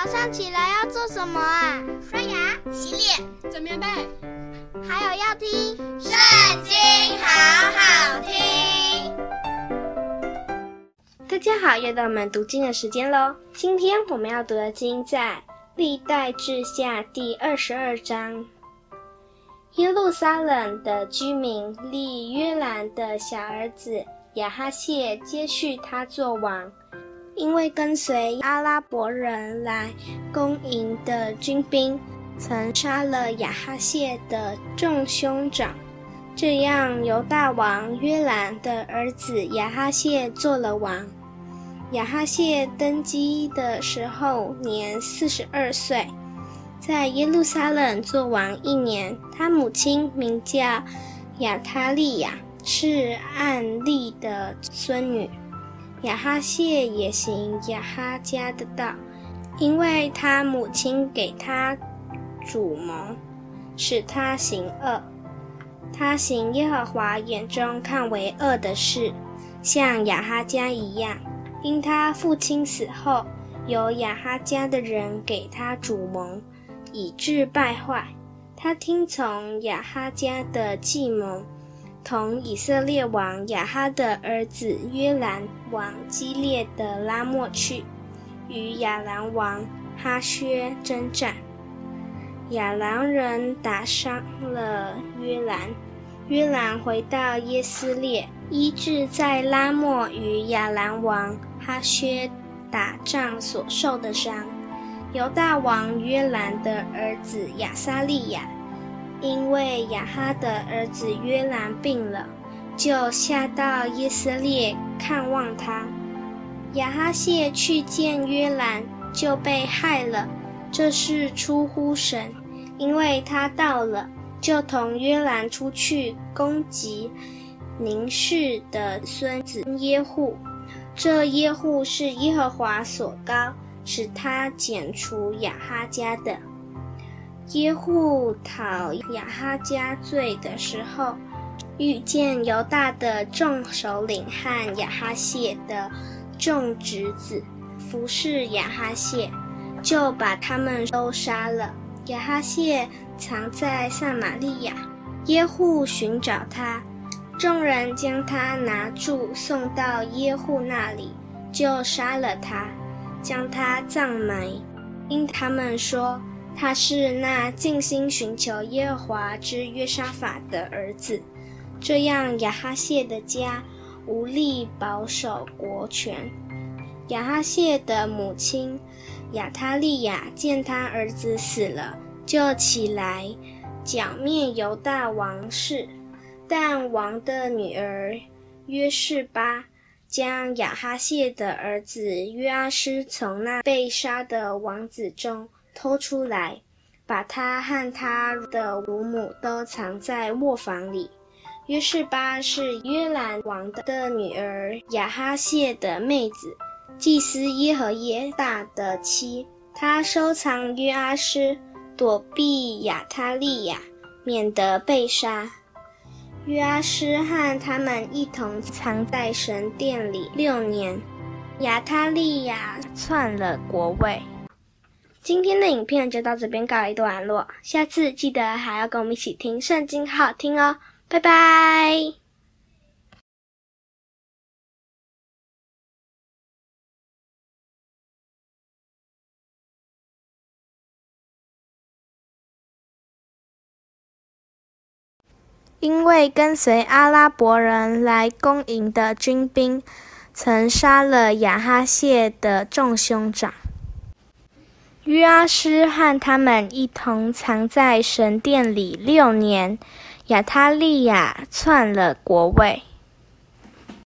早上起来要做什么啊？刷牙、洗脸、整棉被，还有要听《圣经》，好好听。大家好，又到我们读经的时间喽。今天我们要读的经在历代志下第二十二章。耶路撒冷的居民立约兰的小儿子亚哈谢接续他做王。因为跟随阿拉伯人来攻营的军兵，曾杀了亚哈谢的众兄长，这样犹大王约兰的儿子亚哈谢做了王。亚哈谢登基的时候年四十二岁，在耶路撒冷做王一年。他母亲名叫亚他利雅，是暗利的孙女。亚哈谢也行亚哈家的道，因为他母亲给他主谋，使他行恶。他行耶和华眼中看为恶的事，像亚哈家一样。因他父亲死后，由亚哈家的人给他主谋，以致败坏。他听从亚哈家的计谋。同以色列王亚哈的儿子约兰往基列的拉莫去，与亚兰王哈薛征战。亚兰人打伤了约兰，约兰回到耶斯列，医治在拉莫与亚兰王哈薛打仗所受的伤。犹大王约兰的儿子亚撒利雅。因为亚哈的儿子约兰病了，就下到以色列看望他。亚哈谢去见约兰，就被害了。这是出乎神，因为他到了，就同约兰出去攻击宁示的孙子耶户。这耶户是耶和华所膏，使他剪除亚哈家的。耶户讨亚哈家罪的时候，遇见犹大的众首领和亚哈谢的众侄子服侍亚哈谢，就把他们都杀了。亚哈谢藏在撒玛利亚，耶户寻找他，众人将他拿住送到耶户那里，就杀了他，将他葬埋，因他们说。他是那尽心寻求耶和华之约沙法的儿子，这样亚哈谢的家无力保守国权。亚哈谢的母亲亚他利雅见他儿子死了，就起来剿灭犹大王室，但王的女儿约示巴将亚哈谢的儿子约阿施从那被杀的王子中。偷出来，把他和他的乳母都藏在卧房里。约士巴是约兰王的女儿亚哈谢的妹子，祭司耶和耶大的妻。她收藏约阿施，躲避亚他利亚，免得被杀。约阿施和他们一同藏在神殿里六年。亚他利亚篡了国位。今天的影片就到这边告一段落，下次记得还要跟我们一起听圣经，好好听哦，拜拜。因为跟随阿拉伯人来攻营的军兵，曾杀了亚哈谢的众兄长。约阿施和他们一同藏在神殿里六年，亚他利亚篡了国位。